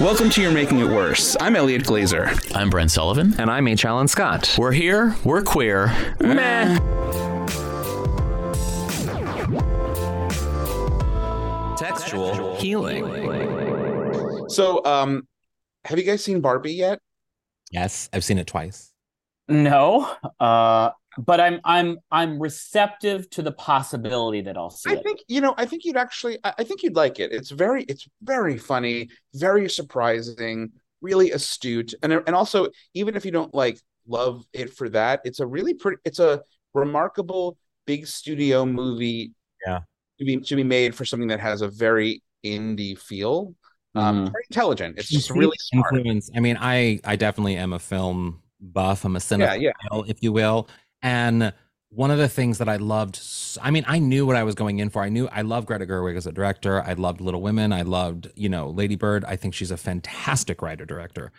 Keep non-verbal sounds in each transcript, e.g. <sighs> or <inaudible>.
Welcome to You're Making It Worse. I'm Elliot Glazer. I'm Brent Sullivan. And I'm H. Allen Scott. We're here. We're queer. Meh. Textual healing. So, um, have you guys seen Barbie yet? Yes, I've seen it twice. No, uh, but I'm I'm I'm receptive to the possibility that I'll see I it. think you know. I think you'd actually. I I think you'd like it. It's very. It's very funny. Very surprising. Really astute. And and also, even if you don't like love it for that, it's a really pretty. It's a remarkable big studio movie. Yeah. To be to be made for something that has a very indie feel. Um, Mhm. very intelligent. It's just really smart. influence. I mean, I I definitely am a film buff. I'm a cinephile, yeah. if you will. And one of the things that I loved, I mean, I knew what I was going in for. I knew I love Greta Gerwig as a director. I loved Little Women. I loved, you know, Lady Bird. I think she's a fantastic writer director.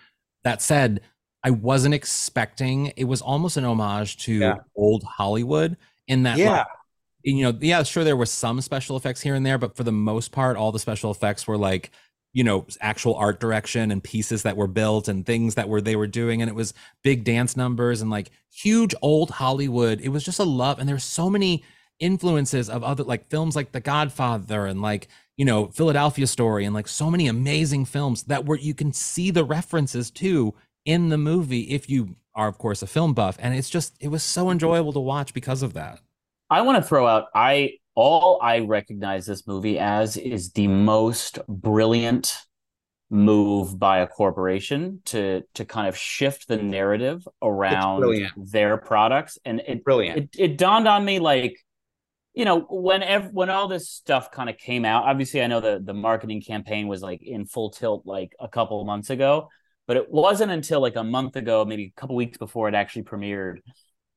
That said, I wasn't expecting. It was almost an homage to Yeah. old Hollywood in that, Yeah. like, you know, yeah, sure, there were some special effects here and there, but for the most part, all the special effects were like, you know, actual art direction and pieces that were built and things that were they were doing, and it was big dance numbers and like huge old Hollywood. It was just a love, and there's so many influences of other like films like The Godfather and like you know Philadelphia Story and like so many amazing films that were you can see the references to in the movie if you are of course a film buff, and it's just it was so mm-hmm. enjoyable to watch because of that. I want to throw out I all I recognize this movie as is the most brilliant move by a corporation to to kind of shift the narrative around their products and it Brilliant. it, it dawned on me like you know when ev- when all this stuff kind of came out obviously i know the the marketing campaign was like in full tilt like a couple of months ago but it wasn't until like a month ago maybe a couple weeks before it actually premiered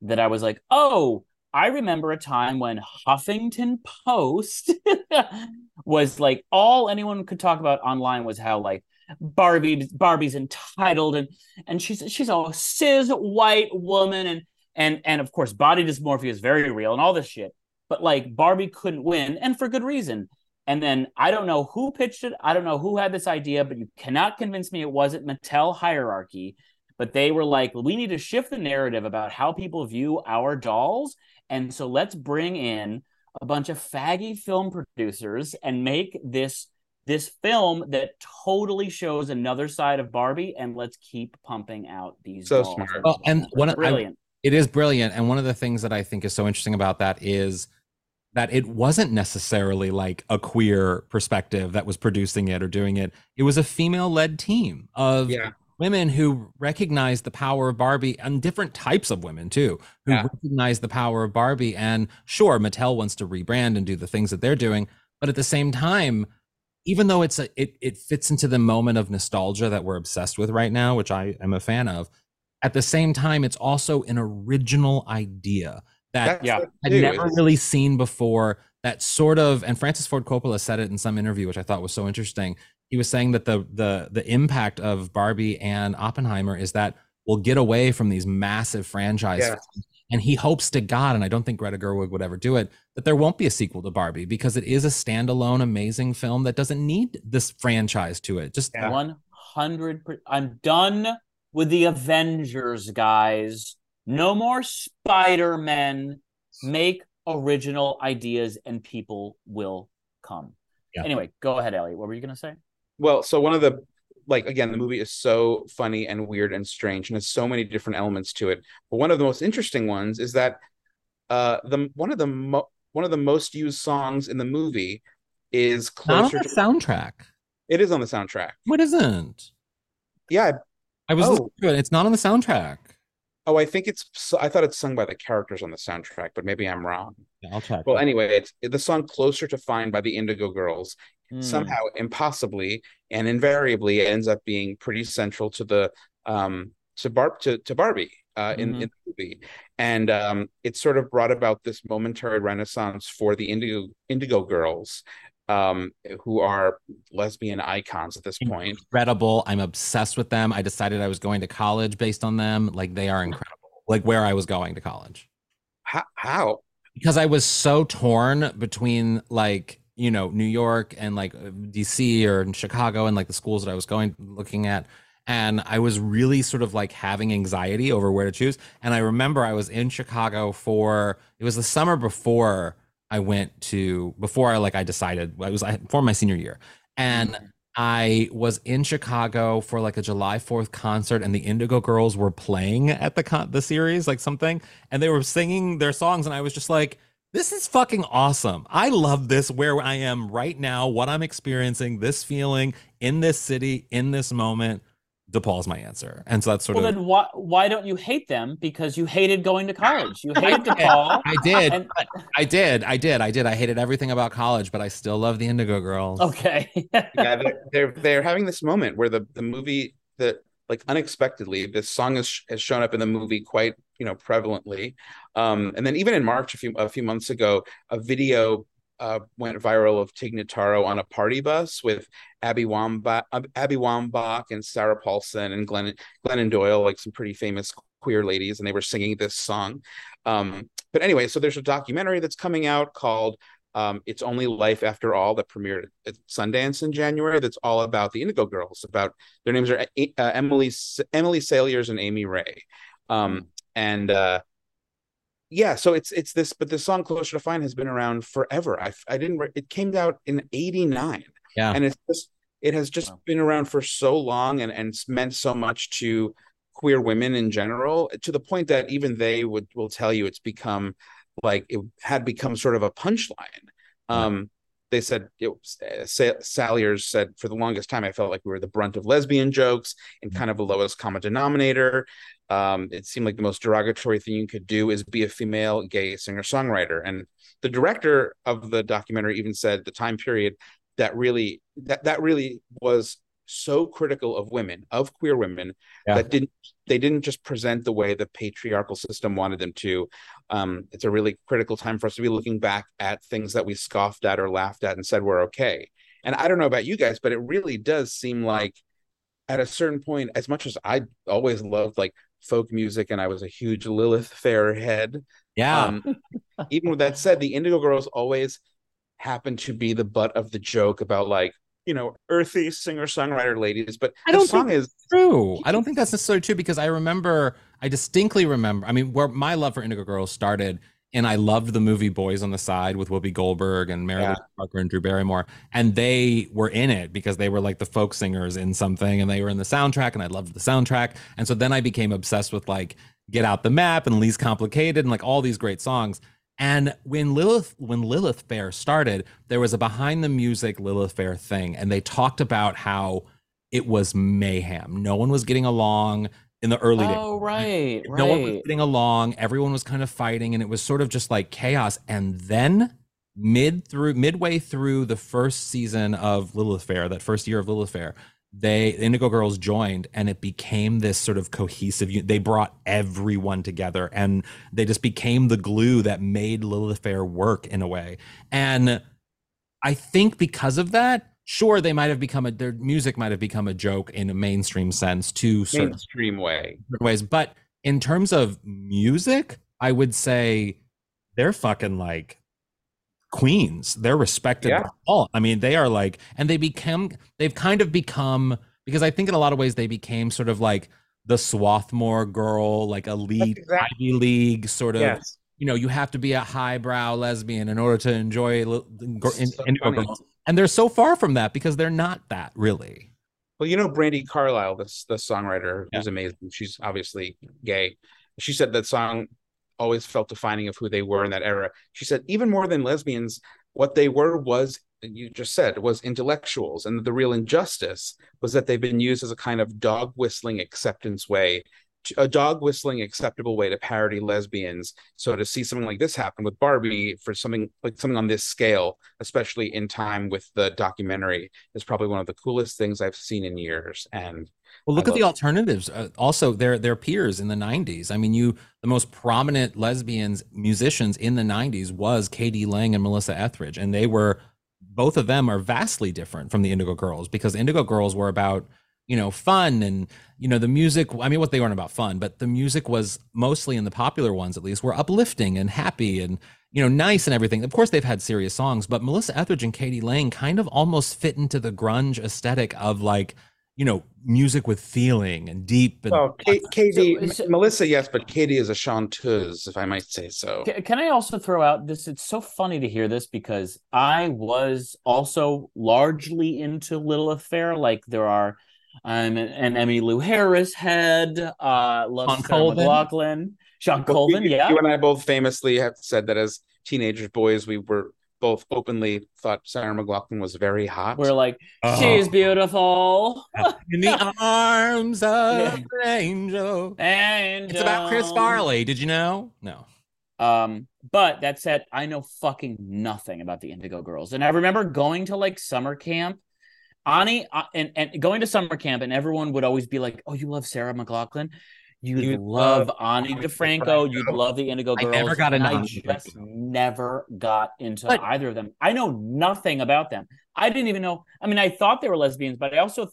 that i was like oh i remember a time when huffington post <laughs> was like all anyone could talk about online was how like barbie barbie's entitled and and she's she's a cis white woman and and and of course body dysmorphia is very real and all this shit. But like barbie couldn't win and for good reason. And then i don't know who pitched it. I don't know who had this idea but you cannot convince me it wasn't mattel hierarchy. But they were like we need to shift the narrative about how people view our dolls and so let's bring in a bunch of faggy film producers and make this this film that totally shows another side of Barbie, and let's keep pumping out these. So dolls. smart. Well, and one of- I- brilliant. It is brilliant. And one of the things that I think is so interesting about that is that it wasn't necessarily like a queer perspective that was producing it or doing it. It was a female led team of Yeah. Women who recognize the power of Barbie and different types of women too, who Yeah. recognize the power of Barbie. And sure, Mattel wants to rebrand and do the things that they're doing. But at the same time, even though it's a, it, it fits into the moment of nostalgia that we're obsessed with right now, which I am a fan of, at the same time, it's also an original idea that yeah, what I'd it is. never really seen before. That sort of, and Francis Ford Coppola said it in some interview, which I thought was so interesting. He was saying that the the the impact of Barbie and Oppenheimer is that we'll get away from these massive franchises. Yeah. and he hopes to God, and I don't think Greta Gerwig would ever do it, that there won't be a sequel to Barbie because it is a standalone, amazing film that doesn't need this franchise to it. Just Yeah. One hundred. I'm done with the Avengers, guys. No more Spider Men. Make original ideas, and people will come. Yeah. Anyway, go ahead, Elliot. What were you going to say? Well, so one of the like again, the movie is so funny and weird and strange, and has so many different elements to it. But one of the most interesting ones is that uh, the one of the mo- one of the most used songs in the movie is Not on closer the to. soundtrack. It is on the soundtrack. What isn't? Yeah. I was Oh. listening to it. It's not on the soundtrack. Oh, I think it's. I thought it's sung by the characters on the soundtrack, but maybe I'm wrong. Yeah, I'll check. Well, anyway, it's the song "Closer to Fine" by the Indigo Girls. Hmm. somehow impossibly and invariably ends up being pretty central to the um to Barb to, to Barbie uh in, Mhm. in the movie and um it sort of brought about this momentary renaissance for the indigo indigo girls um who are lesbian icons at this point incredible. I'm obsessed with them. I decided I was going to college based on them. Like they are incredible. Like where I was going to college. how, how? Because I was so torn between like, you know, New York and like uh, DC or in Chicago and like the schools that I was going looking at. And I was really sort of like having anxiety over where to choose. And I remember I was in Chicago for it was the summer before I went to before I like I decided I was I, for my senior year. And mm-hmm. I was in Chicago for like a July 4th concert and the Indigo Girls were playing at the con- the series like something and they were singing their songs and I was just like this is fucking awesome. I love this where I am right now, what I'm experiencing, this feeling in this city in this moment. DePaul's my answer. And so that's sort Well, of Well, then why why don't you hate them? Because you hated going to college. You <laughs> hated DePaul. I did. And- I did. I did. I did. I hated everything about college, but I still love the Indigo Girls. Okay. <laughs> yeah they're, they're they're having this moment where the the movie that like unexpectedly this song has, has shown up in the movie quite you know prevalently um and then even in march a few a few months ago a video uh, went viral of Tig Notaro on a party bus with Abby Wambach, Abby Wambach and Sarah Paulson and Glenn Glennon Doyle, like some pretty famous queer ladies, and they were singing this song. Um, but anyway, so there's a documentary that's coming out called um, "It's Only Life After All" that premiered at Sundance in January. That's all about the Indigo Girls. About their names are uh, Emily Emily Saliers and Amy Ray, um, and uh, yeah so it's it's this but the song closer to fine has been around forever i i didn't it came out in 89 Yeah. and it's just it has just Wow. been around for so long and and it's meant so much to queer women in general to the point that even they would will tell you it's become like it had become sort of a punchline um they said it was, uh, Sa- Saliers said for the longest time I felt like we were the brunt of lesbian jokes and kind of the lowest common denominator. Um, it seemed like the most derogatory thing you could do is be a female gay singer songwriter. And the director of the documentary even said the time period that really that that really was so critical of women of queer women Yeah. that didn't they didn't just present the way the patriarchal system wanted them to um, it's a really critical time for us to be looking back at things that we scoffed at or laughed at and said were okay and i don't know about you guys but it really does seem like at a certain point as much as i always loved like folk music and i was a huge lilith fair head Yeah. um, even with that said, the Indigo Girls always happen to be the butt of the joke about like you know earthy singer songwriter ladies. But I the don't song think- is true. I don't think that's necessarily true because I remember, I distinctly remember. I mean, where my love for Indigo Girls started, and I loved the movie Boys on the Side with Whoopi Goldberg and Mary Yeah. Parker and Drew Barrymore, and they were in it because they were like the folk singers in something, and they were in the soundtrack, and I loved the soundtrack, and so then I became obsessed with like Get Out the Map and Least Complicated and like all these great songs. And when Lilith when Lilith Fair started, there was a behind the music Lilith Fair thing, and they talked about how it was mayhem. No one was getting along in the early days. oh, right, No one was getting along. Everyone was kind of fighting, and it was sort of just like chaos. And then mid through midway through the first season of Lilith Fair, that first year of Lilith Fair, they Indigo Girls joined, and it became this sort of cohesive. They brought everyone together, and they just became the glue that made Lilith Fair work in a way. And I think because of that, sure, they might have become a their music might have become a joke in a mainstream sense to certain mainstream way. ways. But in terms of music, I would say they're fucking like queens. They're respected Yeah. all. I mean, they are like, and they become, they've kind of become, because I think in a lot of ways they became sort of like the Swarthmore girl, like elite exact- Ivy League sort of. Yes. You know, you have to be a highbrow lesbian in order to enjoy in- So Indigo And they're so far from that because they're not that really. Well, you know Brandi Carlile, this the songwriter who's amazing. She's obviously gay. She said that song always felt defining of who they were in that era. She said even more than lesbians, what they were was you just said was intellectuals, and the real injustice was that they've been used as a kind of dog whistling acceptance way, a dog whistling acceptable way to parody lesbians. So to see something like this happen with Barbie for something like something on this scale, especially in time with the documentary, is probably one of the coolest things I've seen in years. And Well, look I at the alternatives. Uh, also, their their peers in the '90s. I mean, you the most prominent lesbians musicians in the '90s was k.d. lang and Melissa Etheridge, and they were both of them are vastly different from the Indigo Girls because Indigo Girls were about you know fun and you know the music. I mean, what they weren't about fun, but the music was mostly in the popular ones at least were uplifting and happy and you know nice and everything. Of course, they've had serious songs, but Melissa Etheridge and k.d. lang kind of almost fit into the grunge aesthetic of like you know music with feeling and deep and well, Ka- <laughs> Katie, So- so- Melissa, yes, but Katie is a chanteuse, if I might say so. Can I also throw out this? It's so funny to hear this because I was also largely into Lilith Fair. Like there are, I'm an, an Emmylou Harris head. Uh, love Shawn Sarah Colvin? McLachlan, Shawn Colvin. you, Yeah, you and I both famously have said that as teenagers, boys, we were both openly thought Sarah McLachlan was very hot. we're like, Oh. she's beautiful. in the arms <laughs> of Yeah. an angel. And It's about Chris um, Farley. Did you know? No. Um, but that said, I know fucking nothing about the Indigo Girls, and I remember going to like summer camp. Ani uh, and and going to summer camp, and everyone would always be like, "Oh, you love Sarah McLachlan." You You'd love love Ani Ani DiFranco. DiFranco. You'd love the Indigo I Girls. never got into I just never got into But- either of them. I know nothing about them. I didn't even know. I mean, I thought they were lesbians, but I also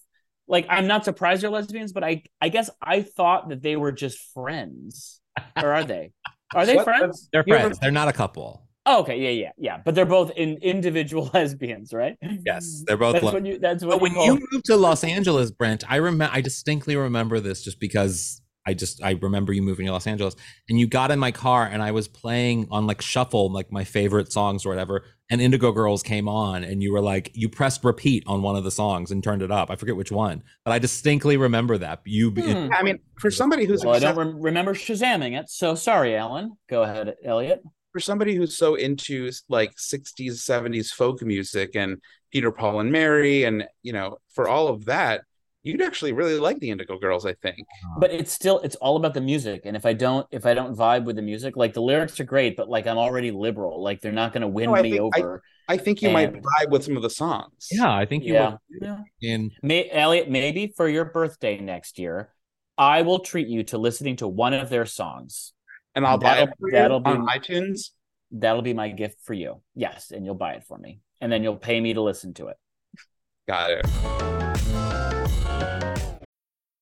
like. I'm not surprised they're lesbians, but I I guess I thought that they were just friends. Or are they? Are they What- friends? They're You ever- friends. They're not a couple. Oh, okay, yeah, yeah, yeah. But they're both in individual <laughs> lesbians, right? Yes, they're both That's le- what you. That's what But when call- you moved to Los Angeles, Brent, I remember I distinctly remember this just because I just I remember you moving to Los Angeles and you got in my car and I was playing on like shuffle like my favorite songs or whatever and Indigo Girls came on and you were like you pressed repeat on one of the songs and turned it up. I forget which one, but I distinctly remember that. You Hmm. I mean, for somebody who's Well, I don't obsessed- rem- remember Shazamming it, so sorry, Alan. Go ahead, Elliot. For somebody who's so into like 60s 70s folk music and peter paul and mary and you know for all of that you'd actually really like the indigo girls i think But it's still it's all about the music, and if I don't if I don't vibe with the music, like the lyrics are great, but like I'm already liberal, like they're not going to win No, me think- over. i think you might vibe with some of the songs Yeah, I think you yeah, would. yeah. in May, Elliot, maybe for your birthday next year, I will treat you to listening to one of their songs. And i'll buy it That'll- for you that'll be- on itunes That'll be my gift for you. Yes, and you'll buy it for me, and then you'll pay me to listen to it. got it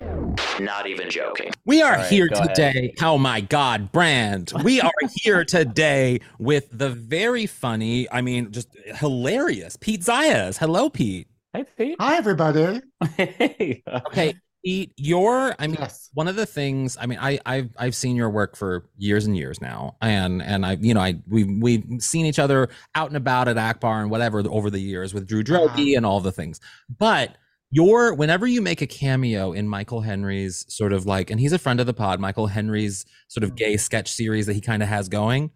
Not even joking. We are All right, here go ahead. today. Oh my God, Brand. We are <laughs> here today with the very funny, I mean, just hilarious Pete Zias. Hello, Pete. Hey, Pete. Hi, everybody. Hey. Okay, Pete, you're, I mean, Yes. one of the things, I mean, I, I've, I've seen your work for years and years now. And, and I, you know, I, we've, we've seen each other out and about at Akbar and whatever over the years with Drew Droege uh-huh. and all the things. But your whenever you make a cameo in Michael Henry's sort of like, and he's a friend of the pod, Michael Henry's sort of gay mm-hmm. sketch series that he kind of has going.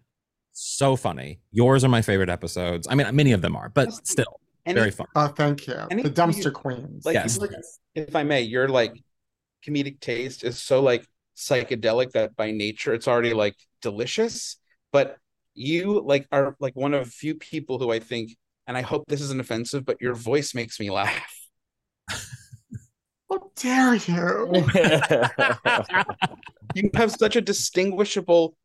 So funny. Yours are my favorite episodes. I mean, many of them are, but still and very it- fun. Oh, thank you. And the it- dumpster queens. like, Yes. like, if i may your like comedic taste is so like psychedelic that by nature it's already like delicious but you like are like one of few people who i think and i hope this isn't offensive but your voice makes me laugh How dare you? <laughs> You have such a distinguishable,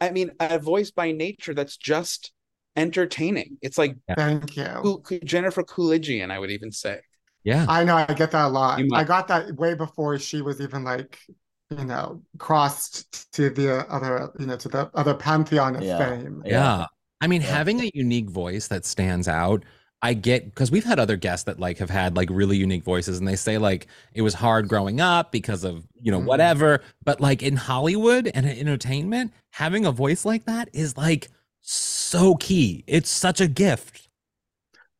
I mean, a voice by nature that's just entertaining. It's like Thank you. Cool- Jennifer Coolidgean, I would even say. Yeah. I know I get that a lot. I got that way before she was even like, you know, crossed to the other, you know, to the other pantheon of Yeah. fame. Yeah. I mean, Yeah. having a unique voice that stands out, I get because we've had other guests that like have had like really unique voices and they say like it was hard growing up because of, you know, Mhm. whatever. But like in Hollywood and in entertainment, having a voice like that is like so key. It's such a gift.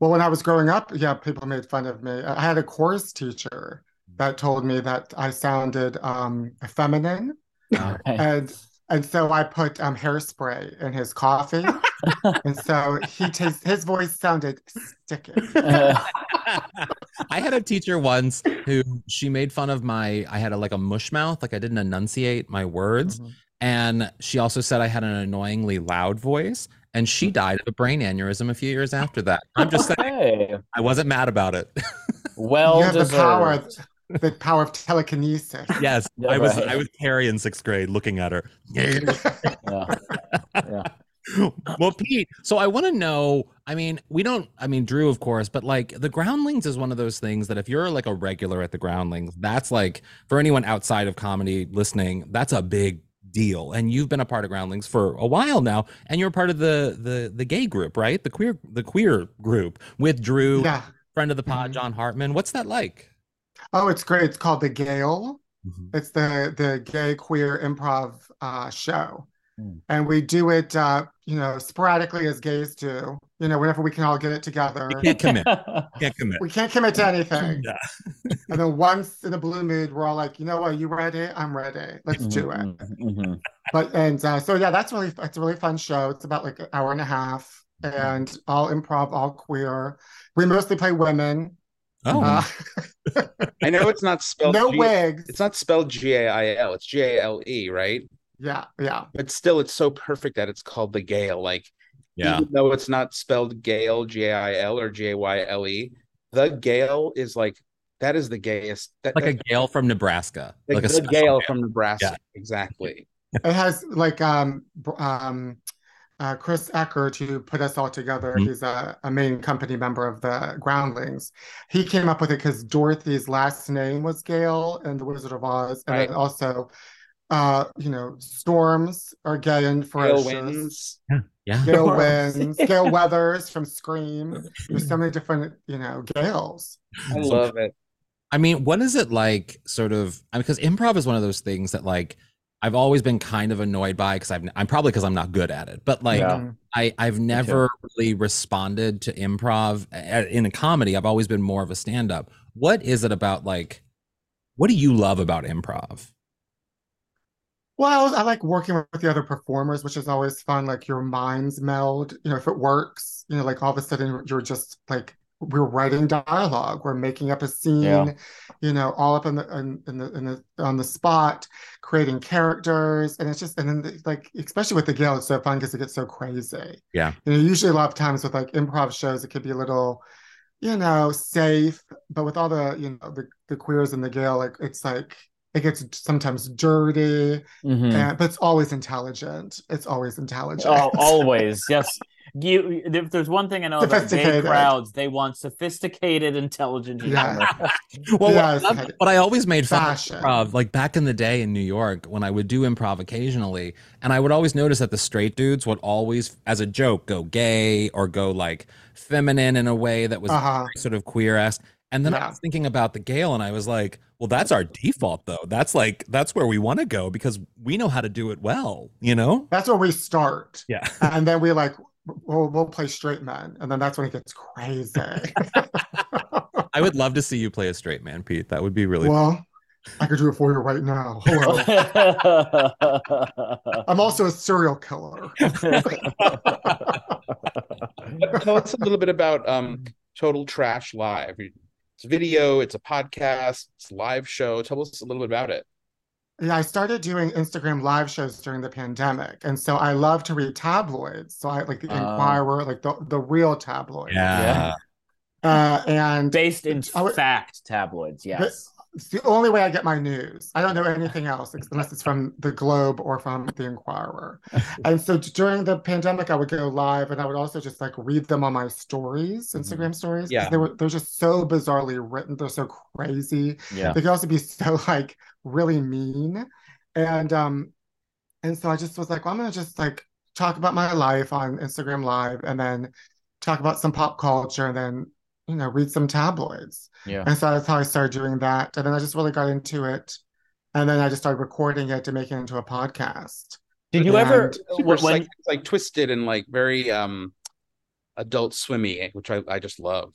Well, when I was growing up, yeah, people made fun of me. I had a chorus teacher that told me that I sounded um feminine. Okay. And and so I put um hairspray in his coffee. <laughs> and so he tastes his voice sounded sticky. <laughs> I had a teacher once who she made fun of my I had a like a mush mouth, like I didn't enunciate my words. Mhm. And she also said I had an annoyingly loud voice. And she died of a brain aneurysm a few years after that. I'm just saying Okay. I wasn't mad about it. <laughs> Well you have the deserved. power, the power of telekinesis. yes. Yeah, I was right. I was Carrie in sixth grade looking at her. <laughs> Yeah. Yeah. <laughs> well, Pete, so I want to know. I mean, we don't, I mean, Drew, of course, but like the Groundlings is one of those things that if you're like a regular at the Groundlings, that's like for anyone outside of comedy listening, that's a big deal. And you've been a part of Groundlings for a while now, and you're part of the the the gay group, right? The queer the queer group with Drew, Yeah. friend of the pod, Mhm. John Hartman. What's that like? Oh, it's great. It's called The Gale. It's the the gay queer improv uh, show, Mm. and we do it, uh, you know, sporadically as gays do. You know, whenever we can all get it together. We can't commit. <laughs> Can't commit. We can't commit to anything. Yeah. <laughs> And then once in a blue mood, we're all like, you know what, you ready? I'm ready. Let's do it. Mhm, mhm. But and uh, so yeah, that's really it's a really fun show. It's about like an hour and a half, and all improv, all queer. We mostly play women. Oh, Uh, I know it's not <laughs> spelled no G- wigs. It's not spelled G A I L. It's G A L E, right? Yeah, yeah. But still, it's so perfect that it's called the Gale. Like, yeah. even though it's not spelled Gale, G A I L or G A Y L E, the Gale is like that is the gayest. That, Like a Gale from Nebraska. the, like a the Gale Gale. from Nebraska. Yeah. Exactly. It has like um um uh, Chris Eckert, who put us all together. Mhm. He's a, a main company member of the Groundlings. He came up with it because Dorothy's last name was Gale in The Wizard of Oz, and Right. then also, uh, you know, storms are gay and Gale ferocious. wins. Yeah. Gale Storms. Winds, Gale Weathers from Scream. There's so many different, you know, Gales. I love it. I mean, what is it like, sort of? I mean, because improv is one of those things that, like, I've always been kind of annoyed by because I've, I'm probably because I'm not good at it, but like, Yeah. Mhm. I, I've never really responded to improv in a comedy. I've always been more of a stand up. What is it about, like, what do you love about improv? Well, I like working with the other performers, which is always fun. Like your minds meld, you know, if it works, you know, like all of a sudden you're just like we're writing dialogue, we're making up a scene, Yeah. you know, all up in the in, in the in the on the spot, creating characters, and it's just and then like especially with the Gale, it's so fun because it gets so crazy. Yeah. You know, usually a lot of times with like improv shows, it could be a little, you know, safe, but with all the you know the the queers and the Gale, like it's like it gets sometimes dirty. Mhm. And, but it's always intelligent. It's always intelligent. <laughs> Oh, always, yes. You, if there's one thing I know about gay crowds, they want sophisticated, intelligent humor. Yeah. <laughs> Well, Yes, what, I- what I always made fun of like back in the day in New York, when I would do improv occasionally, and I would always notice that the straight dudes would always, as a joke, go gay or go like feminine in a way that was Uh-huh. sort of queer esque. And then I was thinking about the Gale, and I was like, well, that's our default, though. That's like that's where we want to go because we know how to do it well, you know? That's where we start. Yeah. <laughs> And then we like we'll, we'll play straight men. And then that's when it gets crazy. <laughs> I would love to see you play a straight man, Pete. That would be really. well, I could do it for you right now. Hello. <laughs> I'm also a serial killer. Tell us a little bit about um Total Trash Live. It's video, it's a podcast, it's a live show. Tell us a little bit about it. Yeah, I started doing Instagram live shows during the pandemic. And so I love to read tabloids. So I like the Oh. Enquirer, like the, the real tabloid. yeah. Yeah. Uh, and Based in I fact tabloids, yes. It's the only way I get my news. I don't know anything else unless it's from the Globe or from the Enquirer. <laughs> and so during the pandemic, I would go live, and I would also just like read them on my stories, Instagram mm-hmm. stories. Yeah, they were they're just so bizarrely written. They're so crazy. Yeah, they can also be so like really mean, and um, and so I just was like, well, I'm gonna just like talk about my life on Instagram Live, and then talk about some pop culture, and then you know, read some tabloids. Yeah. And so that's how I started doing that. And then I just really got into it. And then I just started recording it to make it into a podcast. Did you and ever when, like, like twisted and like very um adult swimmy, which I, I just love.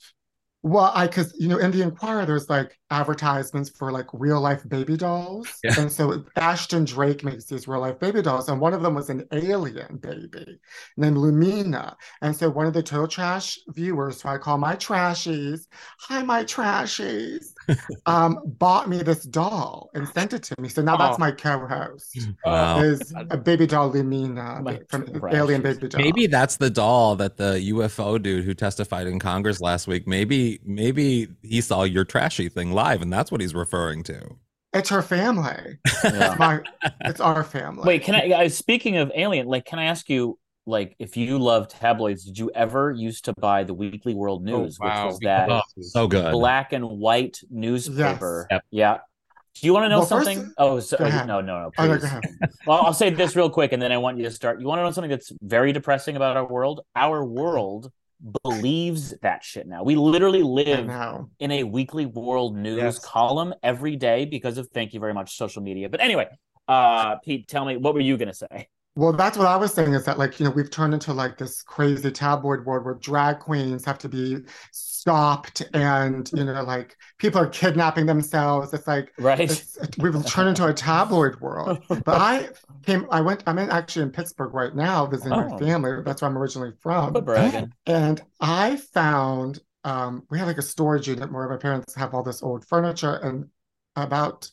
Well, I because you know in the Enquirer there's like advertisements for like real life baby dolls, yeah. and so Ashton Drake makes these real life baby dolls, and one of them was an alien baby named Lumina, and so one of the total trash viewers, who I call my trashies, hi my trashies, <laughs> um, bought me this doll and sent it to me. So now oh. that's my co-host wow. is a baby doll Lumina from Alien Baby Doll. Maybe that's the doll that the UFO dude who testified in Congress last week. Maybe maybe he saw your trashy thing live and that's what he's referring to. It's her family. Yeah. It's, my, it's our family. Wait, can I? Speaking of Alien, like, can I ask you, like, if you love tabloids, did you ever used to buy the Weekly World oh, News, oh, wow. which was that oh, so good black and white newspaper? Yes. Yep. Yeah. Do you want to know well, something? First, oh, so, no, no, no. Oh, no <laughs> well, I'll say this real quick, and then I want you to start. You want to know something that's very depressing about our world? Our world believes that shit now. We literally live in a weekly world news yes. column every day because of thank you very much social media. But anyway, uh Pete, tell me what were you going to say? Well, that's what I was saying is that like, you know, we've turned into like this crazy tabloid world where drag queens have to be stopped and, you know, like people are kidnapping themselves. It's like right. It's, we've turned into a tabloid world. But I came I went I'm in actually in Pittsburgh right now visiting oh. my family. That's where I'm originally from. And I found um we have like a storage unit where my parents have all this old furniture and about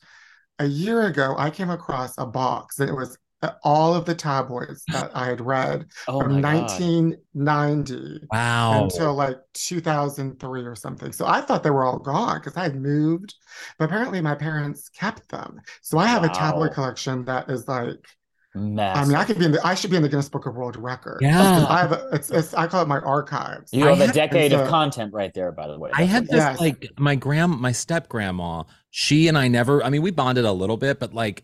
a year ago I came across a box and it was all of the tabloids that I had read <laughs> oh from 1990 wow. until like 2003 or something. So I thought they were all gone because I had moved, but apparently my parents kept them. So I have wow. a tabloid collection that is like. Massive. I mean, I could be in the. I should be in the Guinness Book of World Records. Yeah, I have. A, it's, it's. I call it my archives. You have I a decade of content right there, by the way. That's I had this yes. like my grand, my step grandma. She and I never. I mean, we bonded a little bit, but like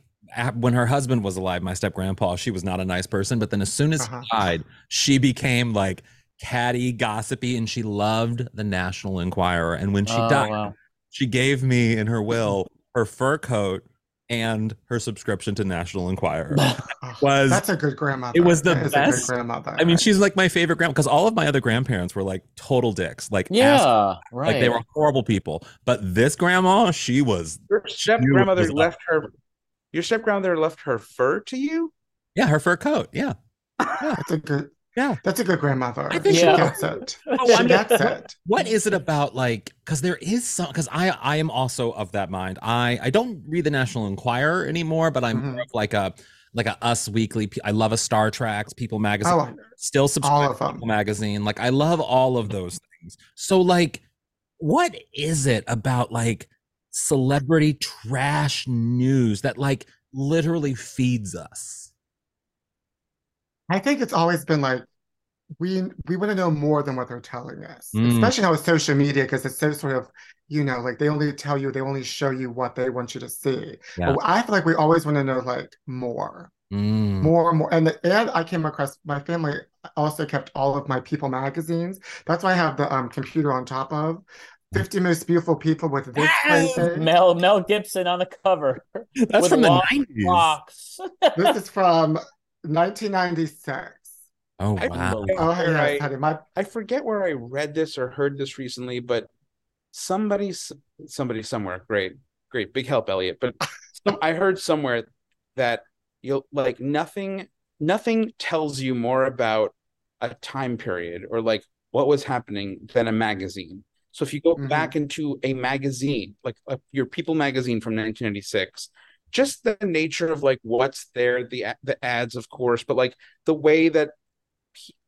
when her husband was alive, my step grandpa, she was not a nice person. But then as soon as uh-huh. he died, she became like catty, gossipy, and she loved the National Enquirer. And when she oh, died, wow. she gave me in her will her fur coat and her subscription to National Enquirer. was that's a good grandmother. It was the best grandmother. I mean, she's like my favorite grandma because all of my other grandparents were like total dicks. Like yeah, right. Like they were horrible people. But this grandma, she was. Your step grandmother left her your step grandmother left her fur to you? Yeah, her fur coat. Yeah. yeah. That's a good yeah. That's a good grandmother. I think yeah. she gets it. Oh, <laughs> she gets it. What is it about like because there is some because I I am also of that mind. I I don't read the National Enquirer anymore, but I'm mm-hmm. more of like a like a Us Weekly. I love a Star Trek, People Magazine. Oh, Still subscribe to People Magazine. Like I love all of those things. So like, what is it about like celebrity trash news that like literally feeds us. I think it's always been like we we want to know more than what they're telling us, mm. especially now with social media because it's so sort of you know like they only tell you they only show you what they want you to see. Yeah. I feel like we always want to know like more, mm. more and more. And the, and I came across my family also kept all of my People magazines. That's why I have the um, computer on top of 50 most beautiful people with this yes! Mel Mel Gibson on the cover. <laughs> That's from the 90s. Locks. this is <laughs> from 1996. Oh wow! I, oh yes, I, my... I forget where I read this or heard this recently, but somebody, somebody somewhere, great, great, big help, Elliot. But <laughs> I heard somewhere that you'll like nothing, nothing tells you more about a time period or like what was happening than a magazine. So if you go mm-hmm. back into a magazine, like a, your People magazine from 1996, just the nature of like what's there, the the ads, of course, but like the way that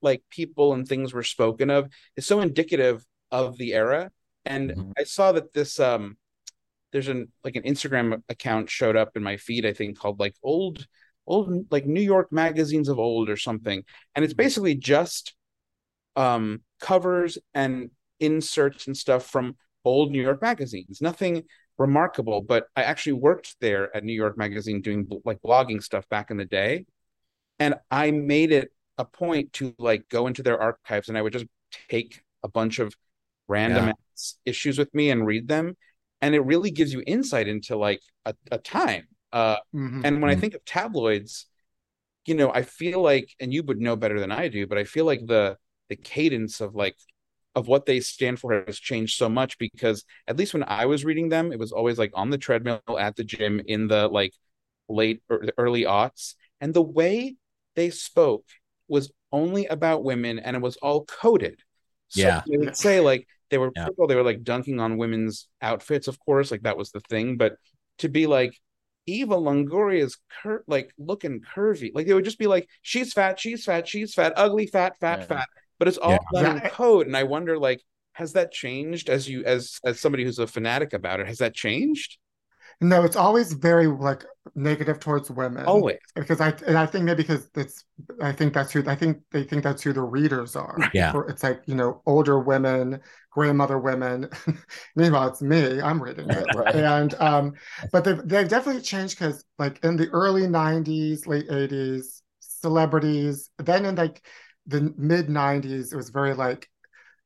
like people and things were spoken of is so indicative of the era. And mm-hmm. I saw that this um there's an like an Instagram account showed up in my feed, I think called like old old like New York magazines of old or something. And it's basically just um covers and inserts and stuff from old New York magazines. Nothing remarkable, but I actually worked there at New York Magazine doing like blogging stuff back in the day. And I made it a point to like go into their archives and I would just take a bunch of random Yeah. issues with me and read them. And it really gives you insight into like a, a time. Uh, Mhm. and when I Mhm. think of tabloids, you know, I feel like, and you would know better than I do, but I feel like the the cadence of like of what they stand for has changed so much because at least when I was reading them, it was always like on the treadmill at the gym in the like late or the early aughts. And the way they spoke was only about women and it was all coded. So Yeah. they would say like they were Yeah. all, they were like dunking on women's outfits, of course, like that was the thing. But to be like Eva Longoria's cur- like looking curvy, like they would just be like, she's fat, she's fat, she's fat, ugly, fat, fat, Yeah. fat. But it's all Yeah. done in code. And I wonder like, has that changed as you as as somebody who's a fanatic about it? Has that changed? No, it's always very like negative towards women. Always. Because I and I think maybe because it's I think that's who I think they think that's who the readers are. Yeah. Or It's like, you know, older women, grandmother women. <laughs> Meanwhile, it's me. I'm reading it. <laughs> Right. And um, but they've they've definitely changed because like in the early 90s, late 80s, celebrities, then in like the mid 90s, it was very like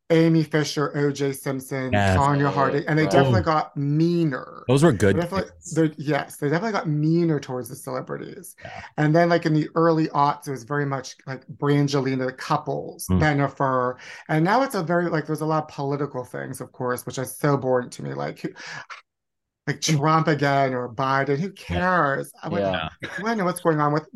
Amy Fisher, OJ Simpson, Yes. Tonya Harding, and they Right. definitely got meaner. Those were good. Definitely, kids. they're, yes, they definitely got meaner towards the celebrities. Yeah. And then, like in the early aughts, it was very much like Brangelina the couples, Mm. Bennifer, and now it's a very like there's a lot of political things, of course, which is so boring to me. Like, who- like Trump again or Biden, who cares? I want, Yeah. I want to know what's going on with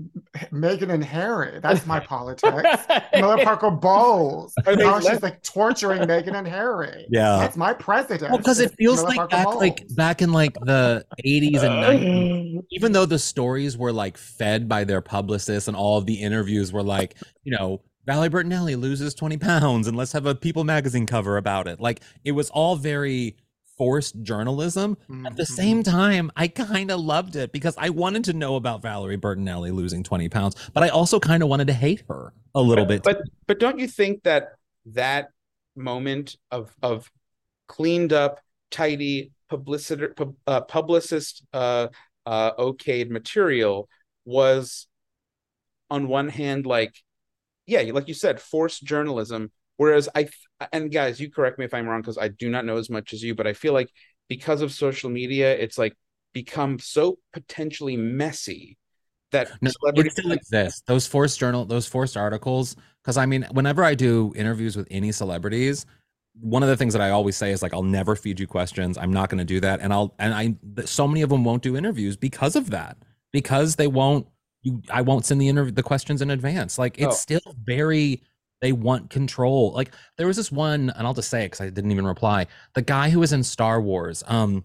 Meghan and Harry. That's my <laughs> politics. <laughs> Miller Parker Bowles. How she's like torturing Meghan and Harry. Yeah. That's my president. Well, because it feels Miller like Parker back like back in like the 80s and 90s, even though the stories were like fed by their publicists and all of the interviews were like, you know, Valerie Bertinelli loses 20 pounds and let's have a People magazine cover about it. Like it was all very forced journalism. At the same time, I kind of loved it because I wanted to know about Valerie Bertinelli losing 20 pounds, but I also kind of wanted to hate her a little bit. But but don't you think that that moment of of cleaned up, tidy publicist pub, uh, publicist uh uh okayed material was on one hand like yeah, like you said, forced journalism. Whereas I and guys, you correct me if I'm wrong because I do not know as much as you, but I feel like because of social media, it's like become so potentially messy that No, it celebrities still exists. Those forced journal, those forced articles. Because I mean, whenever I do interviews with any celebrities, one of the things that I always say is like, I'll never feed you questions. I'm not going to do that. And I'll and I so many of them won't do interviews because of that. Because they won't. You, I won't send the interview the questions in advance. Like it's Oh. still very. They want control. Like there was this one, and I'll just say it because I didn't even reply. The guy who was in Star Wars. Um,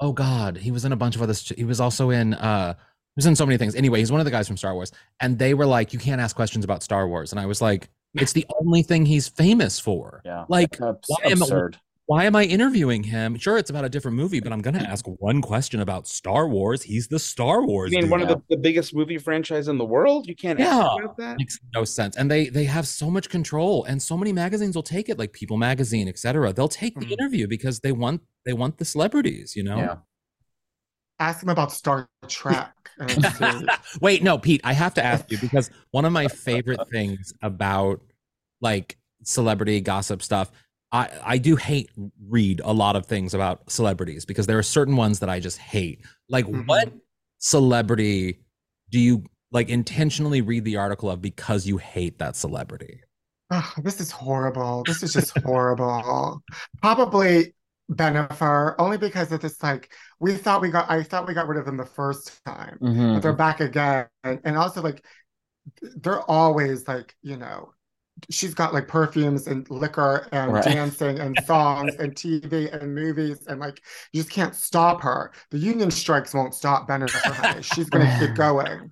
oh God, he was in a bunch of other. He was also in. uh he was in so many things. Anyway, he's one of the guys from Star Wars, and they were like, "You can't ask questions about Star Wars," and I was like, <laughs> "It's the only thing he's famous for." Yeah. Like, Abs- why am absurd. Why am I interviewing him? Sure, it's about a different movie, but I'm gonna <clears throat> ask one question about Star Wars. He's the Star Wars. I mean, dude. one of the, the biggest movie franchise in the world. You can't ask Yeah. about that. makes no sense and they they have so much control and so many magazines will take it like people magazine etc they'll take the Mhm. interview because they want they want the celebrities you know Yeah. Ask him about Star Trek. <laughs> Wait, no, Pete, I have to ask you because one of my favorite <laughs> things about like celebrity gossip stuff, I I do hate read a lot of things about celebrities because there are certain ones that I just hate. Like Mhm. what celebrity do you like intentionally read the article of because you hate that celebrity? Ah, this is horrible. This is just horrible. Probably Bennifer, only because of this, like, we thought we got, I thought we got rid of them the first time, Mhm. but they're back again. And, and also, like, they're always like, you know, she's got like perfumes and liquor and Right. dancing and songs and TV and movies. And like, you just can't stop her. The union strikes won't stop Bennifer, honey. She's going to keep <laughs> going.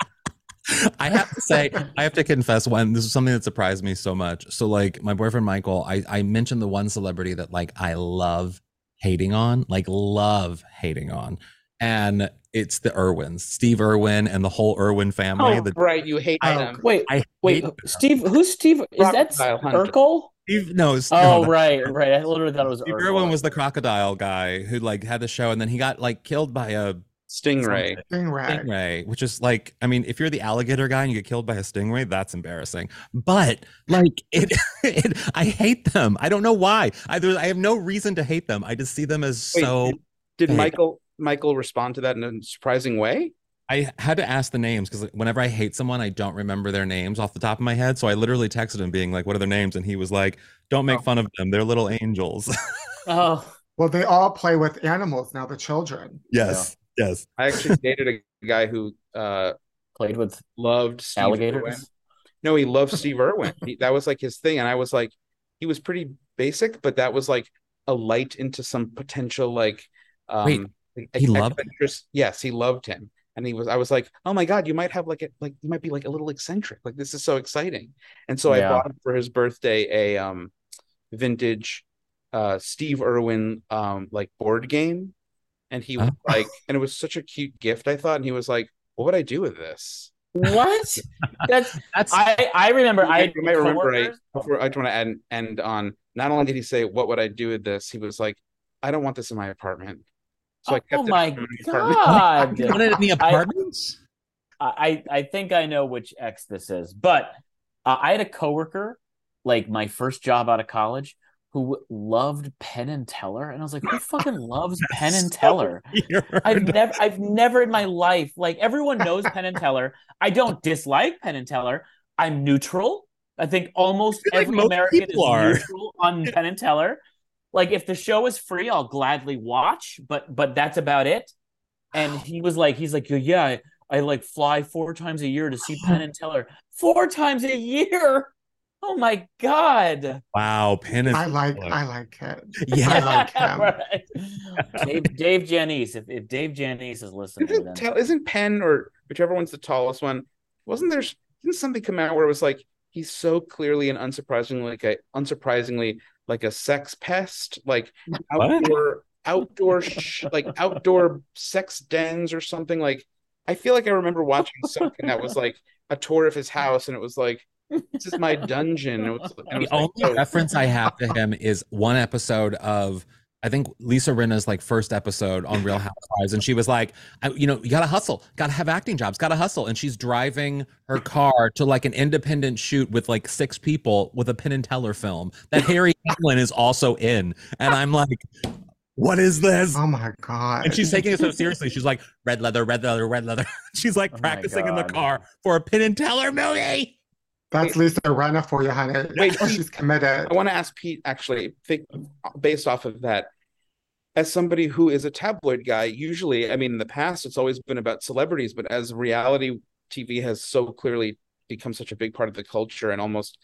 I have to say, I have to confess one. This is something that surprised me so much. So, like, my boyfriend Michael, I I mentioned the one celebrity that like I love hating on, like love hating on. And it's the Irwins, Steve Irwin and the whole Irwin family. Oh, the, right, you hate I- them. Wait, I wait, hate them. Steve. Who's Steve? Is that Crocodile Hunter. Urkel? Steve, no, Oh, no, right, right. I literally thought it was Steve Urkel. Irwin was the crocodile guy who like had the show, and then he got like killed by a Stingray. Stingray. stingray, which is like, I mean, if you're the alligator guy and you get killed by a stingray, that's embarrassing. But like, it, <laughs> it I hate them. I don't know why. I there, I have no reason to hate them. I just see them as Wait, so. did, did. Michael Michael respond to that in a surprising way? I had to ask the names because whenever I hate someone, I don't remember their names off the top of my head. So I literally texted him, being like, "What are their names?" And he was like, "Don't make Oh. fun of them. They're little angels." <laughs> Oh, Well, they all play with animals now, the children. yes, yes. I actually dated a guy who uh played with loved Steve Irwin. alligators. No, he loved Steve Irwin. He, that was like his thing, and I was like, he was pretty basic, but that was like a light into some potential like. Um, Wait, like, he loved him? eccentric- Yes, he loved him, and he was. I was like, oh my god, you might have like a like you might be like a little eccentric. Like this is so exciting, and so I bought him for his birthday a um vintage uh Steve Irwin um like board game, and he was Oh. like, and it was such a cute gift. I thought, and he was like, what would I do with this? What? <laughs> That's That's I. I remember. I you might remember I, before I just want to end end on not only did he say what would I do with this, he was like, I don't want this in my apartment. So I kept oh it my god! <laughs> you wanted it in the apartments. I I think I know which ex this is, but uh, I had a coworker, like my first job out of college, who loved Penn and Teller, and I was like, who fucking <laughs> loves Penn and Teller? I've never, I've never in my life, like everyone knows Penn and Teller. I don't dislike Penn and Teller. I'm neutral. I think almost I feel like every American is are. neutral on <laughs> Penn and Teller. Like if the show is free, I'll gladly watch, but but that's about it. And he was like, he's like, yeah, I, I like fly four times a year to see Penn <sighs> and Teller. Four times a year. Oh my god. Wow, Penn and I like Teller. I like it. Yeah. I like <laughs> him. Right. Dave Dave Janice. If, if Dave Janice is listening, Isn't, tell, isn't Penn or whichever one's the tallest one? Wasn't there didn't something come out where it was like he's so clearly and unsurprisingly like a unsurprisingly like a sex pest, like <laughs> What? outdoor outdoor sh- like outdoor sex dens or something like I feel like I remember watching something that was <laughs> like a tour of his house and it was like this is my dungeon. It was, and it The like, only oh, reference I have to him is one episode of I think Lisa Rinna's like first episode on Real <laughs> Housewives, and she was like, I, you know, you gotta hustle, gotta have acting jobs, gotta hustle, and she's driving her car to like an independent shoot with like six people with a Penn and Teller film that <laughs> Harry Hamlin is also in, and I'm like, what is this? Oh my god. And she's taking it so seriously. She's like, red leather, red leather, red leather. <laughs> She's like Oh practicing in the car for a Penn and Teller movie. That's Lisa Rinna for you, honey. Wait. She's committed. I want to ask Pete actually, think, based off of that, as somebody who is a tabloid guy, usually, I mean, in the past, it's always been about celebrities, but as reality TV has so clearly become such a big part of the culture and almost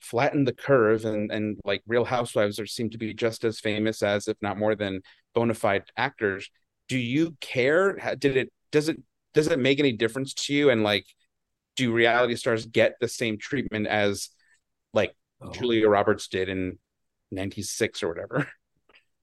flattened the curve, and and like Real Housewives are seem to be just as famous as, if not more than, bona fide actors. Do you care? Did it? Does it? Does it make any difference to you? And like, do reality stars get the same treatment as like oh. Julia Roberts did in 96 or whatever. <laughs>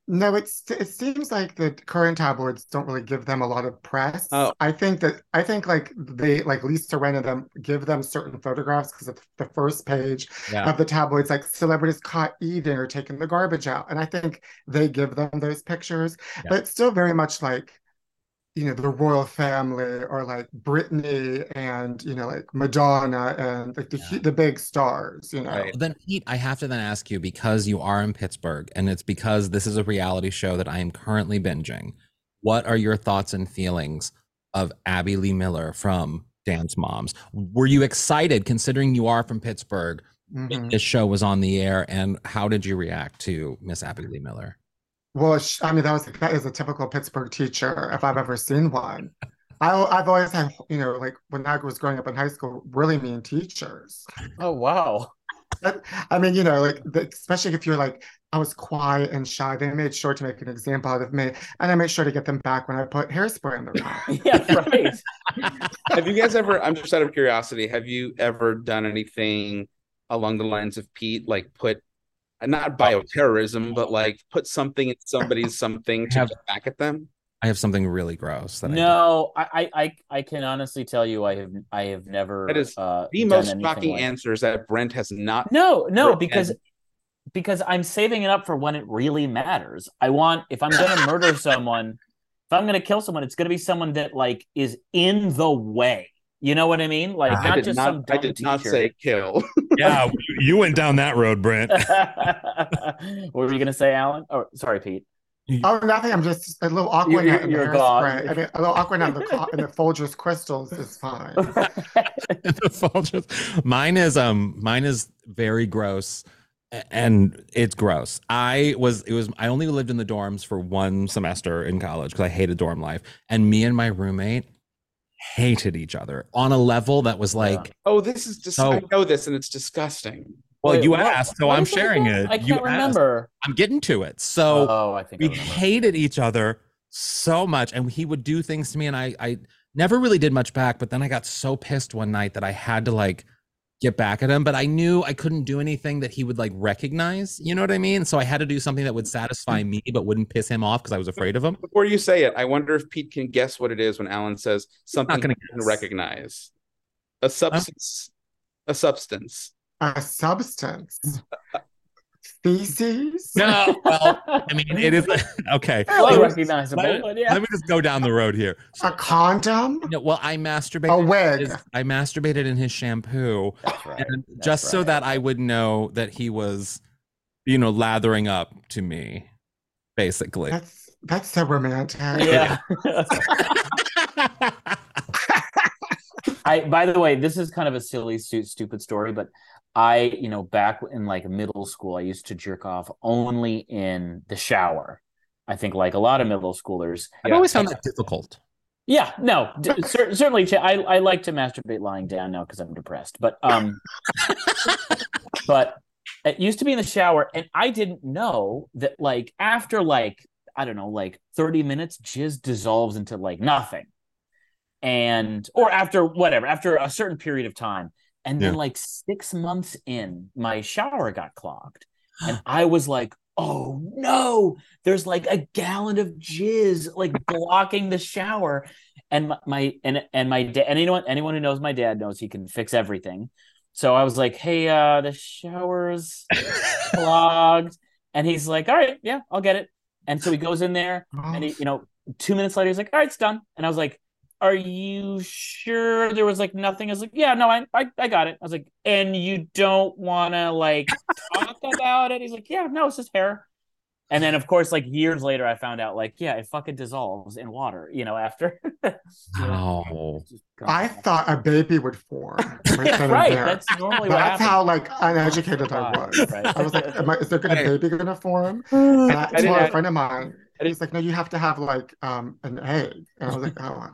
No, it's it seems like the current tabloids don't really give them a lot of press. Oh. I think that I think like they like Lisa Rinna them give them certain photographs because of the first page Yeah. of the tabloids, like celebrities caught eating or taking the garbage out, and I think they give them those pictures. Yeah. But it's still very much like you know the royal family or like Britney and you know like Madonna and like the Yeah. the big stars. You know, Right. Then, Pete, I have to then ask you because you are in Pittsburgh and it's because this is a reality show that I am currently binging. What are your thoughts and feelings of Abby Lee Miller from Dance Moms? Were you excited considering you are from Pittsburgh? when Mhm. This show was on the air, and how did you react to Miss Abby Lee Miller? Well, sh- I mean, that was that is a typical Pittsburgh teacher if I've ever seen one. I, I've always had, you know, like when I was growing up in high school, really mean teachers. Oh wow. But, I mean, you know, like the, especially if you're like, I was quiet and shy, they made sure to make an example out of me, and I made sure to get them back when I put hairspray in their mouth. <laughs> Yeah, right. <laughs> have you guys ever, I'm just out of curiosity, have you ever done anything along the lines of Pete, like put, and not bioterrorism, but like put something in somebody's something to have- get back at them? I have something really gross that I No, I, I, I, I can honestly tell you, I have, I have never. That is uh, The most shocking like- answer is that Brent has not. No, no, Right, because because I'm saving it up for when it really matters. I want if I'm gonna murder someone, if I'm gonna kill someone, it's gonna be someone that like is in the way. You know what I mean? Like I not just not. some I dumb did not say kill. <laughs> Yeah, you went down that road, Brent. <laughs> what were you gonna say, Alan? Oh, sorry, Pete. Oh, nothing. I'm just a little awkward You're- in the you're gone. I mean, a little awkward now in the, in the Folgers crystals is fine. <laughs> the Folgers. Mine is um mine is very gross and it's gross. I was it was I only lived in the dorms for one semester in college because I hated dorm life. And me and my roommate hated each other on a level that was like, oh, this is just. So- I know this, and it's disgusting. well, Wait, you what- asked, so what I'm sharing it. I You can't asked. remember. I'm getting to it. So oh, I think we remember. hated each other so much and he would do things to me and I I never really did much back but then I got so pissed one night that I had to like get back at him but I knew I couldn't do anything that he would like recognize you know what I mean so I had to do something that would satisfy me but wouldn't piss him off because I was afraid of him Before you say it, I wonder if Pete can guess what it is when Alan says something gonna he can recognize. A substance. A substance. A substance. Feces? no well I mean it is <laughs> okay Fairly let, me- recognizable, let- but yeah. let me just go down the road here A condom? no, well I masturbated A wig? his- I masturbated in his shampoo That's right. and That's just so that I would know that he was, you know, lathering up to me, basically. That's that's so romantic. Yeah. <laughs> <laughs> I by the way, this is kind of a silly, stupid story, but I, you know, back in like middle school, I used to jerk off only in the shower. I think like a lot of middle schoolers. I've always found that difficult. Yeah, no, d- <laughs> cer- certainly. ch- I I like to masturbate lying down now because I'm depressed. But um, <laughs> but it used to be in the shower, and I didn't know that like after like I don't know like 30 minutes, jizz dissolves into like nothing, and or after whatever after a certain period of time, and then Yeah. like six months in, my shower got clogged, and <gasps> I was like. Oh no! There's like a gallon of jizz like blocking the shower, and my, my and and my dad and anyone anyone who knows my dad knows he can fix everything. So I was like, "Hey, uh, the shower's <laughs> clogged," and he's like, "All right, yeah, I'll get it." And so he goes in there, and he, you know, two minutes later, he's like, "All right, it's done." And I was like, "Are you sure there was like nothing?" I was like, "Yeah, no, I I, I got it." I was like, "And you don't want to like talk about it?" He's like, "Yeah, no, it's just hair." And then, of course, like years later, I found out, like, yeah, it fucking dissolves in water, you know, after. <laughs> Wow. I thought a baby would form. <laughs> right Yeah, right. there. That's normally what That's how like uneducated I was. Right. I was like, Am I, is there gonna Hey. baby gonna form? <laughs> And I, I to didn't- a friend of mine, I he's like, no, you have to have like um an egg. And I was like, oh,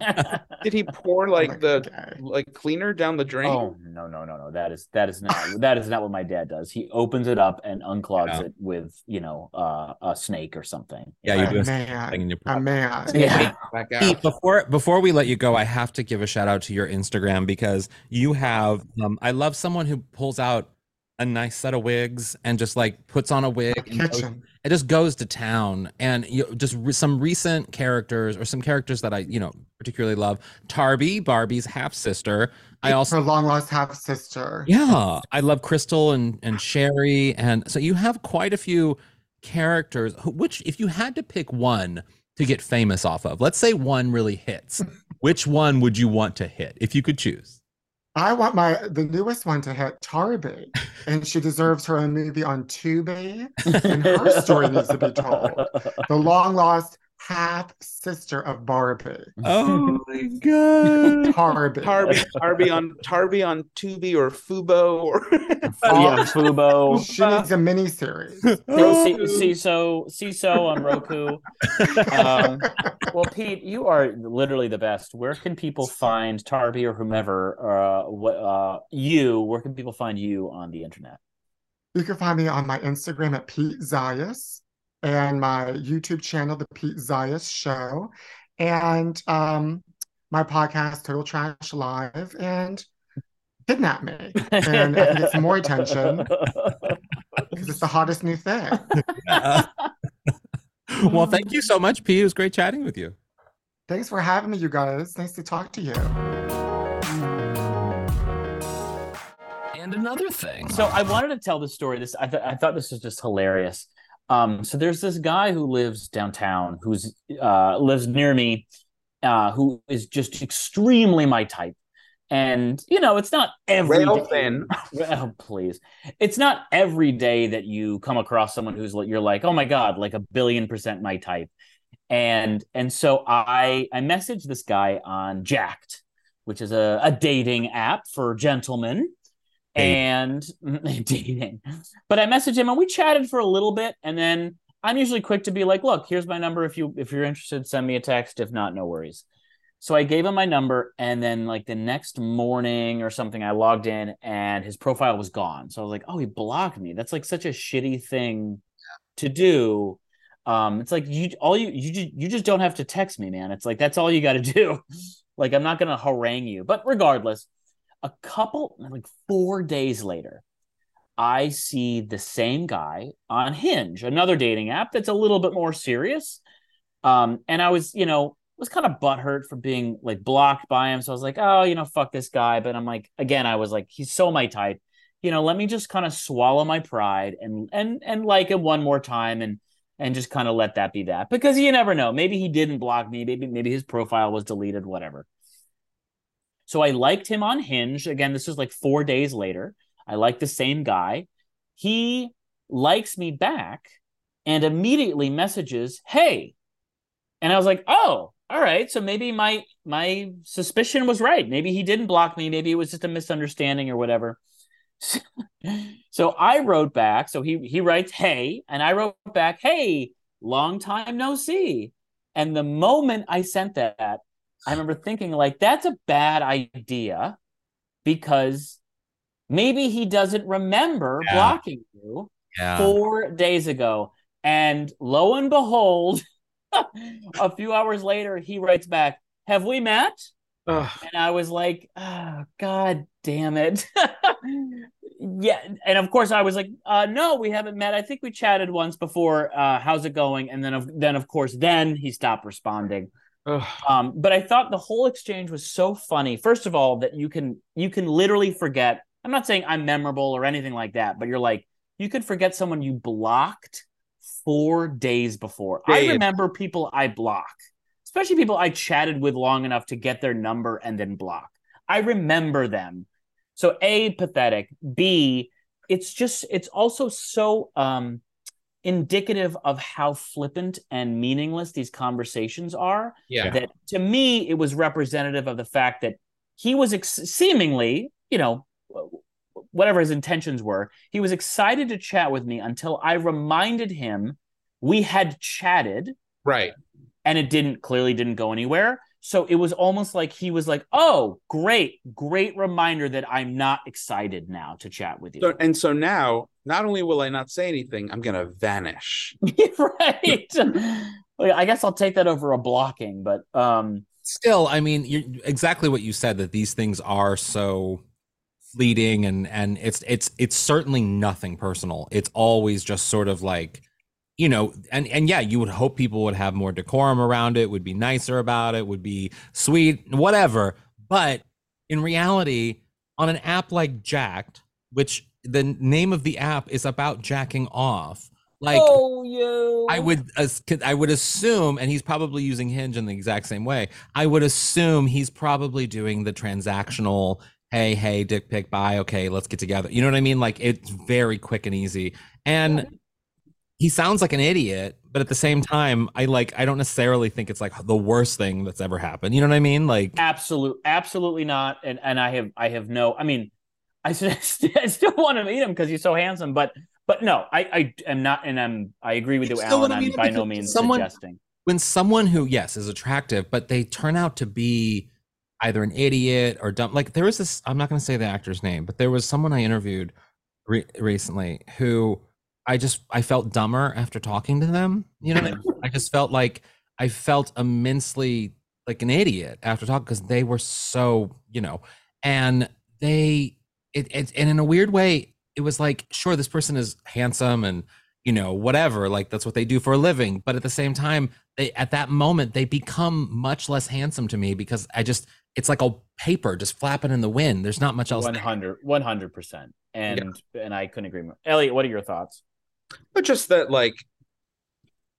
<laughs> Did he pour I'm like the okay. like cleaner down the drain? Oh no no no no! That is that is not that is not what my dad does. He opens it up and unclogs Yeah. it with you know uh, a snake or something. Yeah, you a do a man, thing in your a man. Yeah. Back Pete, before before we let you go, I have to give a shout out to your Instagram because you have um I love someone who pulls out a nice set of wigs and just like puts on a wig and goes- it just goes to town. And you just re- some recent characters or some characters that I you know particularly love. Tarby Barbie's half sister I also her long lost half sister. yeah. I love Crystal and and Sherry. And so you have quite a few characters which if you had to pick one to get famous off of let's say one really hits <laughs> which one would you want to hit if you could choose I want my the newest one to hit Tarby, and she deserves her own movie on Tubi. And her story needs to be told. The <laughs> long lost half sister of Barbie, oh my <laughs> god Tarby. Tarby, Tarby on Tarby on Tubi or Fubo or yeah, Fubo. She needs a mini series. <laughs> C- CISO, CISO on Roku. Um, well, Pete, you are literally the best. Where can people find Tarby or whomever? Uh, what uh, you? Where can people find you on the internet? You can find me on my Instagram at Pete Zias and my YouTube channel, The Pete Zias Show, and um, my podcast, Total Trash Live, and Kidnap Me. And I can get some more attention. because it's the hottest new thing. well, thank you so much, Pete. It was great chatting with you. Thanks for having me, you guys. Nice to talk to you. And another thing. So I wanted to tell this story. This I, th- I thought this was just hilarious. Um, so there's this guy who lives downtown, who's uh, lives near me, uh, who is just extremely my type. And you know, it's not every Rail day- thin. Oh, <laughs> please, it's not every day that you come across someone who's like, you're like, oh my god, like a billion percent my type. And and so I I messaged this guy on Jacked, which is a, a dating app for gentlemen and <laughs> dating. But I messaged him and we chatted for a little bit, and then I'm usually quick to be like, "Look, here's my number. If you if you're interested, send me a text. If not, no worries." So I gave him my number, and then like the next morning or something, I logged in and his profile was gone. So I was like, "Oh, he blocked me. That's like such a shitty thing to do." Um, it's like you all you you ju- you just don't have to text me, man. It's like that's all you got to <laughs> do. like I'm not gonna harangue you, but regardless, a couple like four days later i see the same guy on hinge another dating app that's a little bit more serious. Um and i was you know was kind of butthurt for being like blocked by him. So i was like oh you know fuck this guy. But i'm like again i was like he's so my type. You know let me just kind of swallow my pride and and and like him one more time and and just kind of let that be that. Because you never know. Maybe he didn't block me. Maybe maybe his profile was deleted whatever so I liked him on Hinge. Again, this was like four days later. I like the same guy. He likes me back and immediately messages, "Hey," and I was like, "Oh, all right. So maybe my my suspicion was right. Maybe he didn't block me. Maybe it was just a misunderstanding or whatever." <laughs> so I wrote back. So he he writes, "Hey," and I wrote back, "Hey, long time no see." And the moment I sent that, I remember thinking like that's a bad idea because maybe he doesn't remember Yeah. blocking you Yeah. four days ago. And lo and behold, <laughs> a few hours later, he writes back, Have we met? Ugh. And I was like, oh, God damn it. <laughs> yeah. And of course, I was like, uh, No, we haven't met. I think we chatted once before. Uh, how's it going? And then, of, then of course, then he stopped responding. Um, but I thought the whole exchange was so funny. First of all, that you can you can literally forget. I'm not saying I'm memorable or anything like that, but you're like you could forget someone you blocked four days before. I remember people I block, especially people I chatted with long enough to get their number and then block. I remember them. So a pathetic. B it's just it's also so um indicative of how flippant and meaningless these conversations are Yeah. that to me it was representative of the fact that he was ex- seemingly you know whatever his intentions were he was excited to chat with me until i reminded him we had chatted Right. and it didn't clearly didn't go anywhere so it was almost like he was like oh great great reminder that i'm not excited now to chat with you So and so now, not only will I not say anything, I'm gonna vanish. <laughs> right i guess i'll take that over a blocking but um Still, I mean, you're exactly what you said that these things are so fleeting and and it's it's it's certainly nothing personal. It's always just sort of like you know, and and yeah, you would hope people would have more decorum around it, would be nicer about it, would be sweet, whatever. But in reality, on an app like Jacked, which the name of the app is about jacking off, like oh you I would I would assume, and he's probably using Hinge in the exact same way. I would assume he's probably doing the transactional, hey, hey, dick pic, bye, okay, let's get together. You know what I mean? Like it's very quick and easy. And he sounds like an idiot, but at the same time, I like I don't necessarily think it's like the worst thing that's ever happened. You know what I mean? Like absolutely, absolutely not and and i have i have no i mean <laughs> i still, I still want to meet him because he's so handsome but but no i i am not and i'm i agree with You you alan i'm by no means someone- suggesting when someone who yes is attractive but they turn out to be either an idiot or dumb like there was this i'm not going to say the actor's name but there was someone i interviewed re- recently who i just i felt dumber after talking to them you know I, mean? <clears throat> I just felt like i felt immensely like an idiot after talking because they were so you know and they it, it and in a weird way it was like, sure, this person is handsome and you know whatever, like that's what they do for a living. But at the same time, they at that moment they become much less handsome to me because I just it's like a paper just flapping in the wind. There's not much else. 100 percent. And and I couldn't agree more. Elliot, what are your thoughts? But just that, like,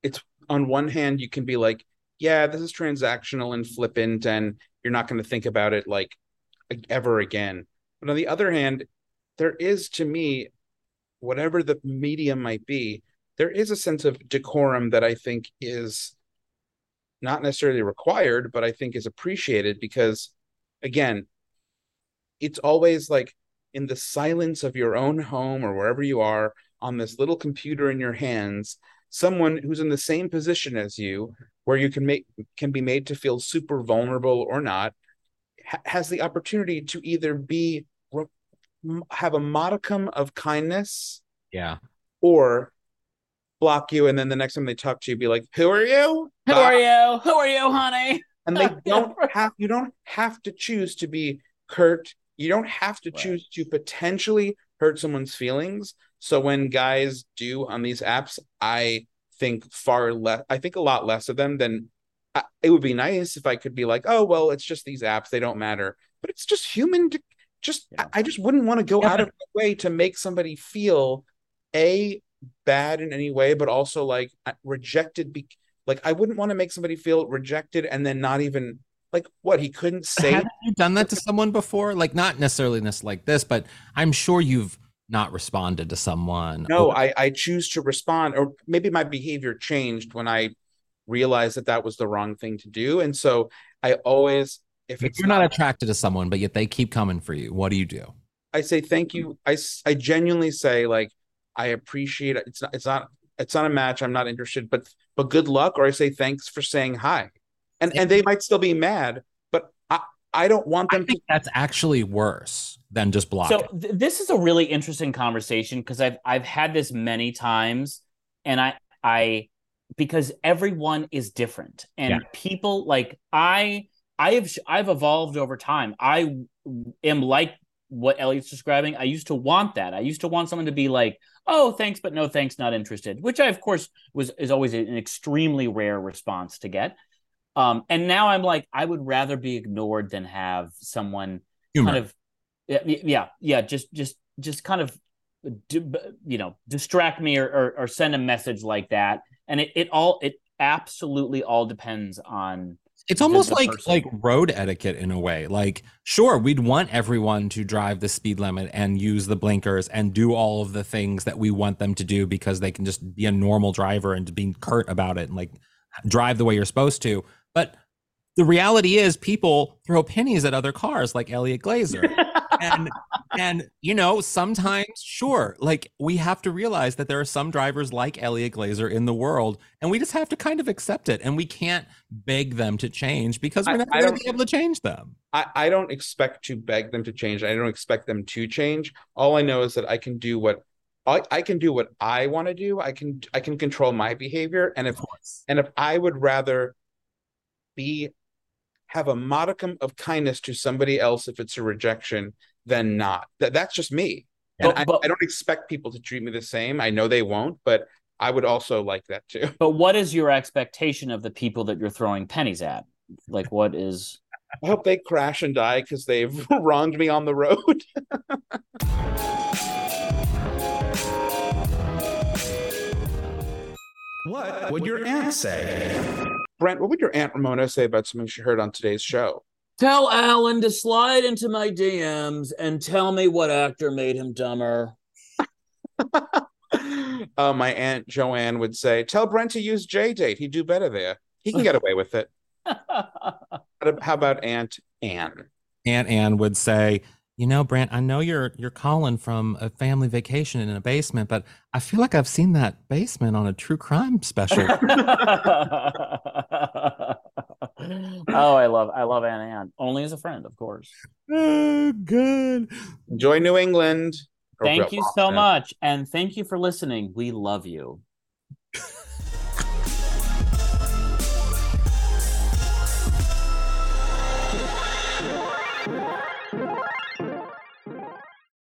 it's on one hand, you can be like, yeah, this is transactional and flippant, and you're not going to think about it like ever again. But on the other hand, there is to me, whatever the medium might be, there is a sense of decorum that I think is not necessarily required, but I think is appreciated because, again, it's always like in the silence of your own home or wherever you are on this little computer in your hands, someone who's in the same position as you, where you can make can be made to feel super vulnerable or not, ha- has the opportunity to either be have a modicum of kindness, yeah, or block you, and then the next time they talk to you, be like, "Who are you? Who are you? Who are you, honey?" And they <laughs> don't have you don't have to choose to be curt. You don't have to choose to potentially hurt someone's feelings. So when guys do on these apps, I think far less. I think a lot less of them than. I, it would be nice if I could be like, oh well, it's just these apps; they don't matter. But it's just human. To, just I, I just wouldn't want to go Yeah, out of my way to make somebody feel a bad in any way, but also like rejected. Be- like I wouldn't want to make somebody feel rejected and then not even like what he couldn't say. Haven't you done that to someone before? Like not necessarily this like this, but I'm sure you've not responded to someone. No, I, I choose to respond, or maybe my behavior changed when I realized that that was the wrong thing to do. And so I always, if If you're not attracted to someone, but yet they keep coming for you, what do you do? I say thank you. I, I genuinely say like I appreciate it. It's not it's not it's not a match. I'm not interested, but but good luck. Or I say thanks for saying hi, and and they might still be mad, I I don't want them to. That's actually worse than just blocking. So th- this is a really interesting conversation because I've I've had this many times, and I I because everyone is different, and Yeah. people like I I have I've evolved over time. I am like what Elliot's describing. I used to want that. I used to want someone to be like, "Oh, thanks, but no thanks, not interested," which I of course was is always an extremely rare response to get. Um, and now I'm like, I would rather be ignored than have someone Humor. kind of yeah, yeah, just just just kind of you know distract me or, or or send a message like that, and it it all it absolutely all depends on It's almost like person. like road etiquette in a way. Like, sure, we'd want everyone to drive the speed limit and use the blinkers and do all of the things that we want them to do because they can just be a normal driver and be curt about it and like drive the way you're supposed to. But the reality is people throw pennies at other cars like Elliot Glazer. <laughs> and and you know, sometimes sure, like we have to realize that there are some drivers like Elliot Glazer in the world and we just have to kind of accept it and we can't beg them to change because we're I- not I going to be able to change them. I, I don't expect to beg them to change. I don't expect them to change. All I know is that I can do what I, I can do what I want to do. I can I can control my behavior. And if and if I would rather be have a modicum of kindness to somebody else if it's a rejection than not. That that's just me. And But- I, but- I don't expect people to treat me the same. I know they won't, but I would also like that too. <laughs> But what is your expectation of the people that you're throwing pennies at? Like, what is? I hope they crash and die because they've <laughs> wronged me on the road. <laughs> What would your aunt say? Brent, what would your Aunt Ramona say about something she heard on today's show? Tell Alan to slide into my DMs and tell me what actor made him dumber. Uh, <laughs> my Aunt Joanne would say, Tell Brent to use JDate. He'd do better there. He can get away with it. <laughs> How about Aunt Anne? Aunt Anne would say, "You know, Brent, I know you're you're calling from a family vacation in a basement, but I feel like I've seen that basement on a true crime special." <laughs> oh, I love I love Anna Ann. Only as a friend, of course. oh, good. Enjoy New England. Thank you so much. And thank you for listening. We love you. <laughs>